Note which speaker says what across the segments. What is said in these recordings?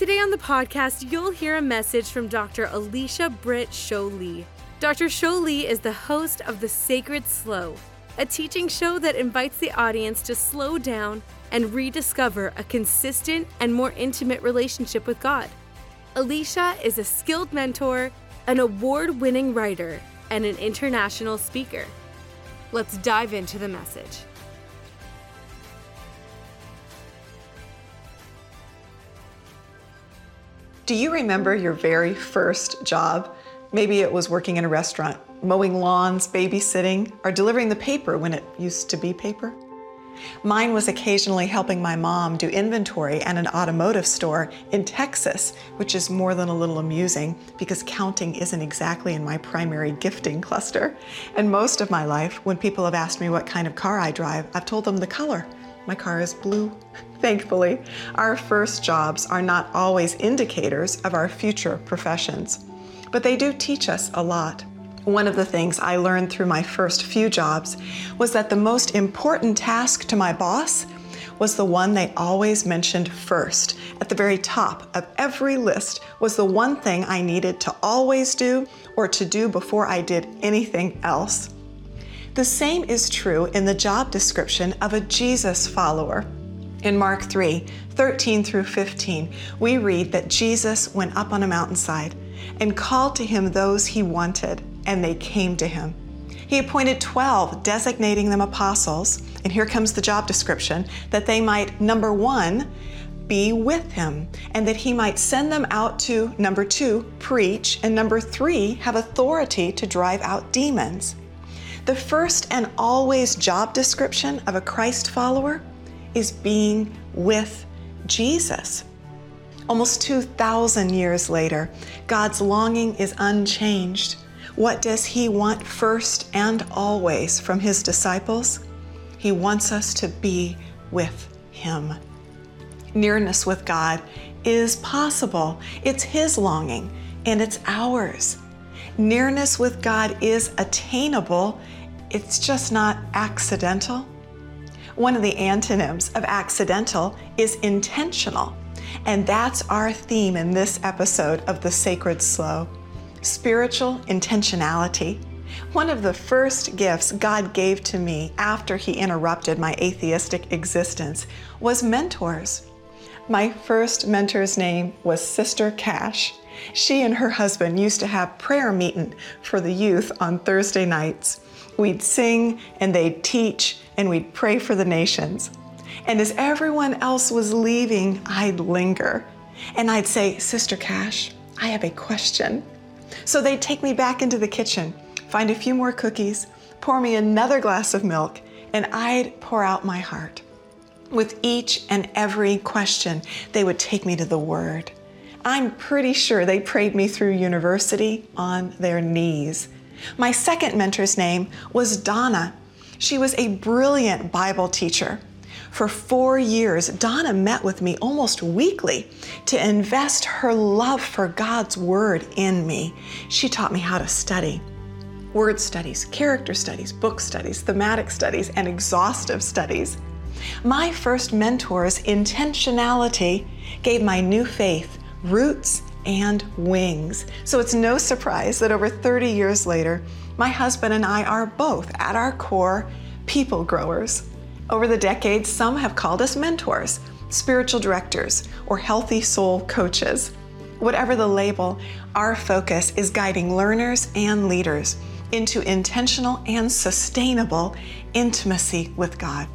Speaker 1: Today on the podcast, you'll hear a message from Dr. Alicia Britt Chole. Dr. Chole is the host of The Sacred Slow, a teaching show that invites the audience to slow down and rediscover a consistent and more intimate relationship with God. Alicia is a skilled mentor, an award winning writer, and an international speaker. Let's dive into the message.
Speaker 2: Do you remember your very first job? Maybe it was working in a restaurant, mowing lawns, babysitting, or delivering the paper when it used to be paper. Mine was occasionally helping my mom do inventory at an automotive store in Texas, which is more than a little amusing because counting isn't exactly in my primary gifting cluster. And most of my life, when people have asked me what kind of car I drive, I've told them the color. My car is blue. Thankfully, our first jobs are not always indicators of our future professions, but they do teach us a lot. One of the things I learned through my first few jobs was that the most important task to my boss was the one they always mentioned first. At the very top of every list was the one thing I needed to always do or to do before I did anything else. The same is true in the job description of a Jesus follower. In Mark 3 13 through 15, we read that Jesus went up on a mountainside and called to him those he wanted, and they came to him. He appointed 12, designating them apostles, and here comes the job description that they might, number one, be with him, and that he might send them out to, number two, preach, and number three, have authority to drive out demons. The first and always job description of a Christ follower is being with Jesus. Almost 2,000 years later, God's longing is unchanged. What does He want first and always from His disciples? He wants us to be with Him. Nearness with God is possible, it's His longing, and it's ours. Nearness with God is attainable, it's just not accidental. One of the antonyms of accidental is intentional. And that's our theme in this episode of The Sacred Slow spiritual intentionality. One of the first gifts God gave to me after He interrupted my atheistic existence was mentors. My first mentor's name was Sister Cash. She and her husband used to have prayer meeting for the youth on Thursday nights. We'd sing and they'd teach and we'd pray for the nations. And as everyone else was leaving, I'd linger and I'd say, Sister Cash, I have a question. So they'd take me back into the kitchen, find a few more cookies, pour me another glass of milk, and I'd pour out my heart. With each and every question, they would take me to the Word. I'm pretty sure they prayed me through university on their knees. My second mentor's name was Donna. She was a brilliant Bible teacher. For four years, Donna met with me almost weekly to invest her love for God's Word in me. She taught me how to study word studies, character studies, book studies, thematic studies, and exhaustive studies. My first mentor's intentionality gave my new faith roots and wings. So it's no surprise that over 30 years later, my husband and I are both, at our core, people growers. Over the decades, some have called us mentors, spiritual directors, or healthy soul coaches. Whatever the label, our focus is guiding learners and leaders into intentional and sustainable intimacy with God.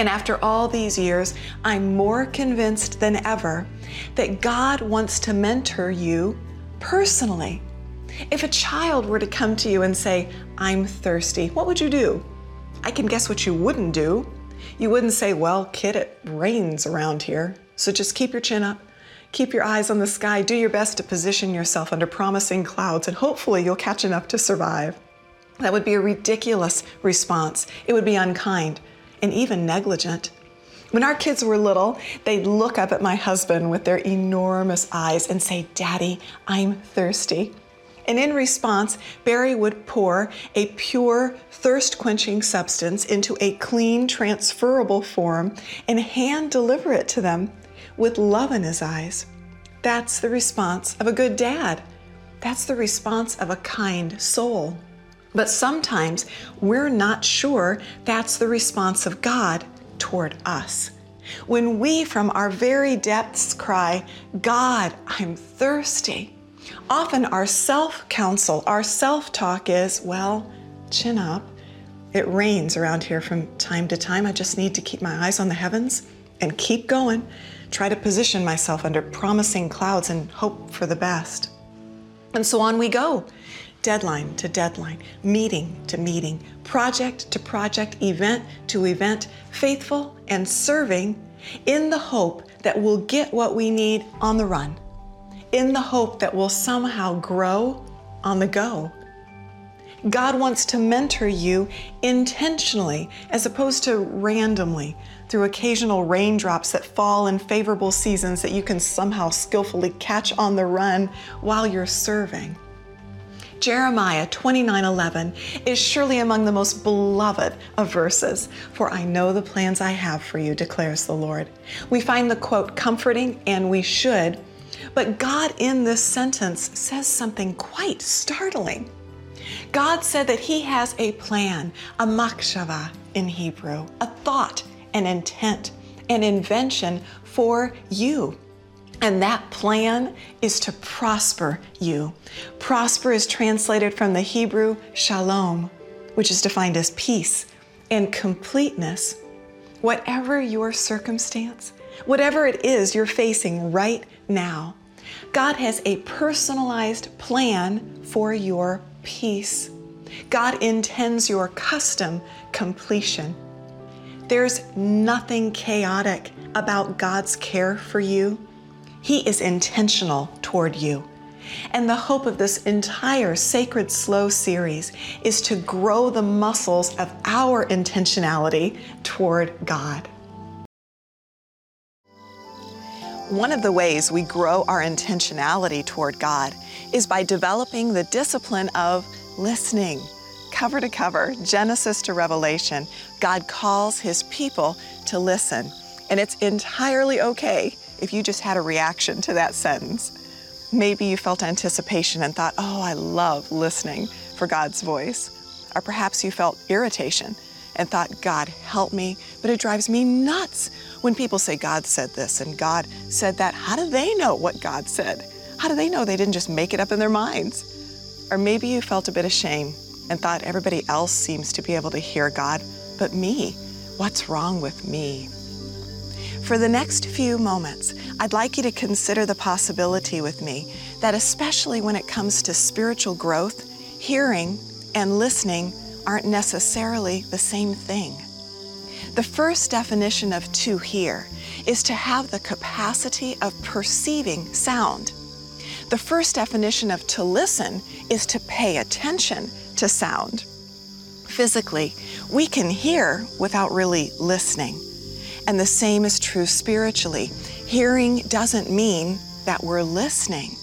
Speaker 2: And after all these years, I'm more convinced than ever that God wants to mentor you personally. If a child were to come to you and say, I'm thirsty, what would you do? I can guess what you wouldn't do. You wouldn't say, Well, kid, it rains around here, so just keep your chin up. Keep your eyes on the sky. Do your best to position yourself under promising clouds, and hopefully you'll catch enough to survive. That would be a ridiculous response. It would be unkind and even negligent. When our kids were little, they'd look up at my husband with their enormous eyes and say, Daddy, I'm thirsty. And in response, Barry would pour a pure, thirst quenching substance into a clean, transferable form and hand deliver it to them with love in his eyes. That's the response of a good dad. That's the response of a kind soul. But sometimes we're not sure that's the response of God toward us. When we from our very depths cry, God, I'm thirsty, often our self counsel, our self talk is, well, chin up. It rains around here from time to time. I just need to keep my eyes on the heavens and keep going. Try to position myself under promising clouds and hope for the best. And so on we go deadline to deadline, meeting to meeting, project to project, event to event, faithful and serving in the hope that we'll get what we need on the run, in the hope that we'll somehow grow on the go. God wants to mentor you intentionally as opposed to randomly through occasional raindrops that fall in favorable seasons that you can somehow skillfully catch on the run while you're serving. Jeremiah 29:11 is surely among the most beloved of verses, for I know the plans I have for you, declares the Lord. We find the quote comforting and we should, but God in this sentence says something quite startling. God said that He has a plan, a makshava in Hebrew, a thought, an intent, an invention for you. And that plan is to prosper you. Prosper is translated from the Hebrew shalom, which is defined as peace and completeness. Whatever your circumstance, whatever it is you're facing right now, God has a personalized plan for your peace. God intends your custom completion. There's nothing chaotic about God's care for you. He is intentional toward you. And the hope of this entire Sacred Slow series is to grow the muscles of our intentionality toward God. One of the ways we grow our intentionality toward God is by developing the discipline of listening. Cover to cover, Genesis to Revelation, God calls His people to listen. And it's entirely okay if you just had a reaction to that sentence. Maybe you felt anticipation and thought, oh, I love listening for God's voice. Or perhaps you felt irritation and thought, God, help me, but it drives me nuts when people say, God said this and God said that. How do they know what God said? How do they know they didn't just make it up in their minds? Or maybe you felt a bit of shame and thought everybody else seems to be able to hear God, but me, what's wrong with me? For the next few moments, I'd like you to consider the possibility with me that, especially when it comes to spiritual growth, hearing and listening aren't necessarily the same thing. The first definition of to hear is to have the capacity of perceiving sound. The first definition of to listen is to pay attention to sound. Physically, we can hear without really listening. And the same is true spiritually. Hearing doesn't mean that we're listening.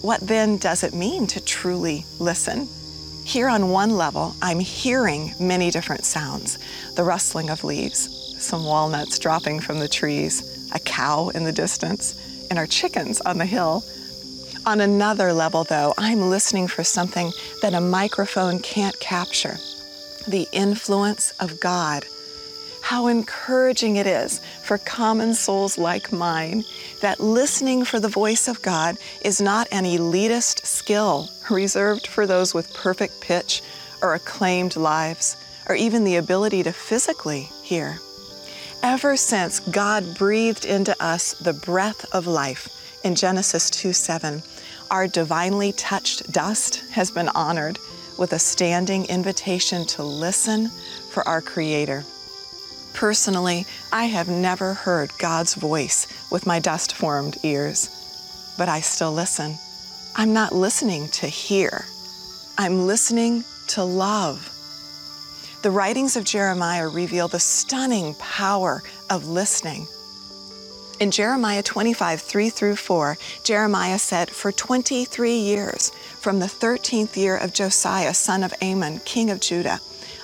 Speaker 2: What then does it mean to truly listen? Here on one level, I'm hearing many different sounds the rustling of leaves, some walnuts dropping from the trees, a cow in the distance, and our chickens on the hill. On another level, though, I'm listening for something that a microphone can't capture the influence of God how encouraging it is for common souls like mine that listening for the voice of God is not an elitist skill reserved for those with perfect pitch or acclaimed lives, or even the ability to physically hear. Ever since God breathed into us the breath of life in Genesis 2 7, our divinely touched dust has been honored with a standing invitation to listen for our Creator. Personally, I have never heard God's voice with my dust formed ears. but I still listen. I'm not listening to hear, I'm listening to love. The writings of Jeremiah reveal the stunning power of listening. In Jeremiah 25, 3 through 4, Jeremiah said, For 23 years, from the 13th year of Josiah, son of Amon, king of Judah,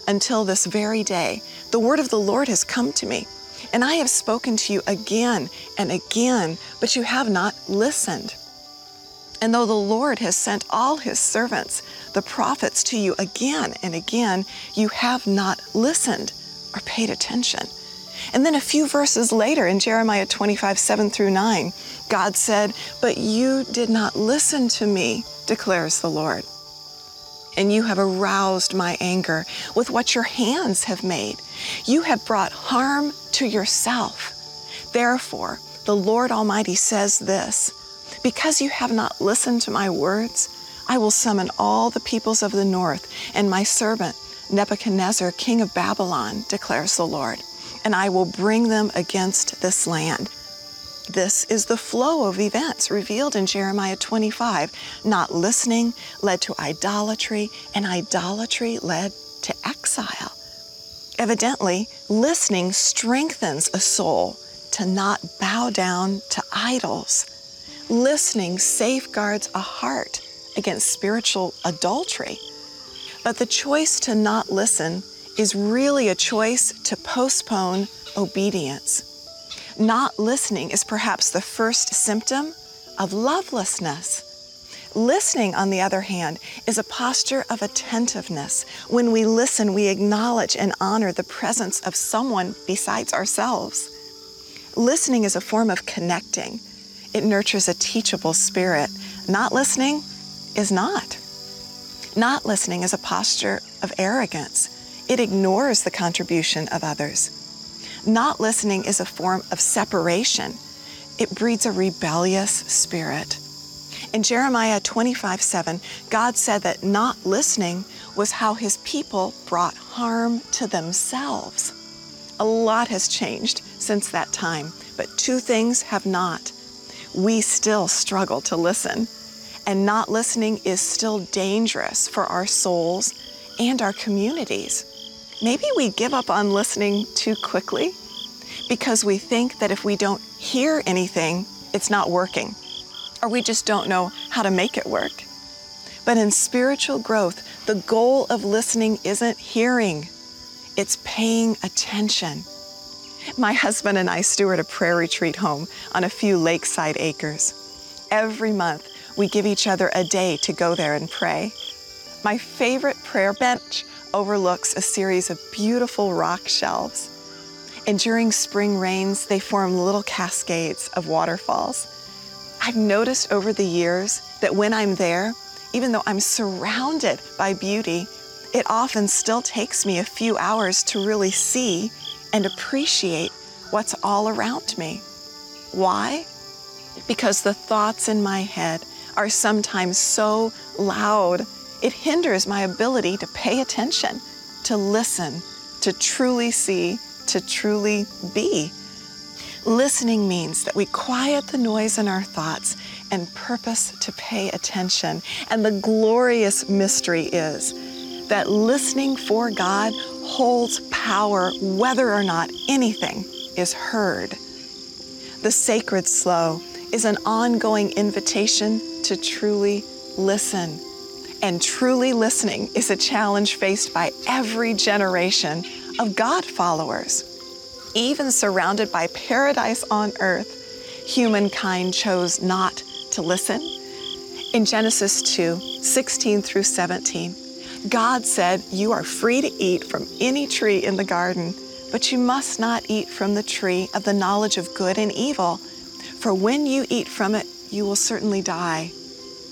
Speaker 2: until this very day, the word of the Lord has come to me. And I have spoken to you again and again, but you have not listened. And though the Lord has sent all his servants, the prophets, to you again and again, you have not listened or paid attention. And then a few verses later in Jeremiah 25, 7 through 9, God said, But you did not listen to me, declares the Lord. And you have aroused my anger with what your hands have made. You have brought harm to yourself. Therefore, the Lord Almighty says this Because you have not listened to my words, I will summon all the peoples of the north and my servant Nebuchadnezzar, king of Babylon, declares the Lord and I will bring them against this land. This is the flow of events revealed in Jeremiah 25. Not listening led to idolatry, and idolatry led to exile. Evidently, listening strengthens a soul to not bow down to idols. Listening safeguards a heart against spiritual adultery. But the choice to not listen is really a choice to postpone obedience. Not listening is perhaps the first symptom of lovelessness. Listening, on the other hand, is a posture of attentiveness. When we listen, we acknowledge and honor the presence of someone besides ourselves. Listening is a form of connecting, it nurtures a teachable spirit. Not listening is not. Not listening is a posture of arrogance. It ignores the contribution of others. Not listening is a form of separation. It breeds a rebellious spirit. In Jeremiah 25 7, God said that not listening was how his people brought harm to themselves. A lot has changed since that time, but two things have not. We still struggle to listen, and not listening is still dangerous for our souls and our communities maybe we give up on listening too quickly because we think that if we don't hear anything, it's not working, or we just don't know how to make it work. But in spiritual growth, the goal of listening isn't hearing, it's paying attention. My husband and I steward a prayer retreat home on a few lakeside acres. Every month, we give each other a day to go there and pray. My favorite prayer bench overlooks a series of beautiful rock shelves. And during spring rains, they form little cascades of waterfalls. I've noticed over the years that when I'm there, even though I'm surrounded by beauty, it often still takes me a few hours to really see and appreciate what's all around me. Why? Because the thoughts in my head are sometimes so loud it hinders my ability to pay attention, to listen, to truly see, to truly be. Listening means that we quiet the noise in our thoughts and purpose to pay attention. And the glorious mystery is that listening for God holds power whether or not anything is heard. The sacred slow is an ongoing invitation to truly listen and truly listening is a challenge faced by every generation of God followers. Even surrounded by paradise on earth, humankind chose not to listen. In Genesis 2 16 through 17, God said, You are free to eat from any tree in the garden, but you must not eat from the tree of the knowledge of good and evil, for when you eat from it, you will certainly die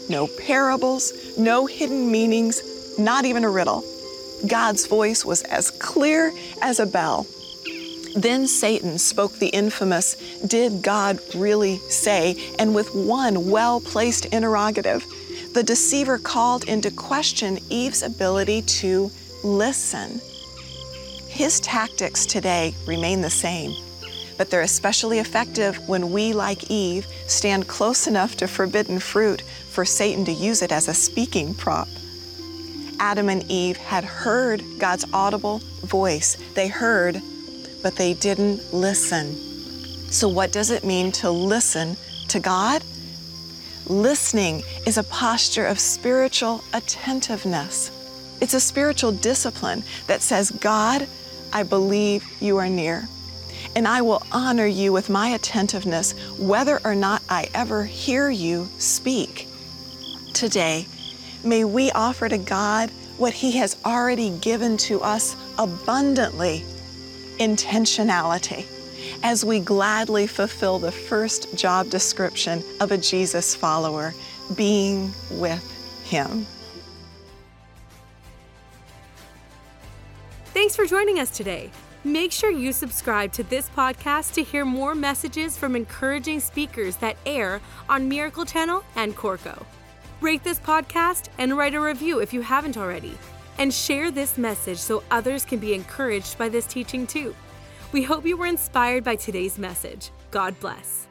Speaker 2: no parables, no hidden meanings, not even a riddle. God's voice was as clear as a bell. Then Satan spoke the infamous, Did God really say? And with one well placed interrogative, the deceiver called into question Eve's ability to listen. His tactics today remain the same. but they're especially effective when we, like Eve, stand close enough to forbidden fruit for Satan to use it as a speaking prop. Adam and Eve had heard God's audible voice. They heard, but they didn't listen. So, what does it mean to listen to God? Listening is a posture of spiritual attentiveness. It's a spiritual discipline that says, God, I believe you are near. And I will honor you with my attentiveness, whether or not I ever hear you speak. Today, may we offer to God what He has already given to us abundantly intentionality as we gladly fulfill the first job description of a Jesus follower being with Him.
Speaker 1: Thanks for joining us today. Make sure you subscribe to this podcast to hear more messages from encouraging speakers that air on Miracle Channel and Corco. Rate this podcast and write a review if you haven't already. And share this message so others can be encouraged by this teaching too. We hope you were inspired by today's message. God bless.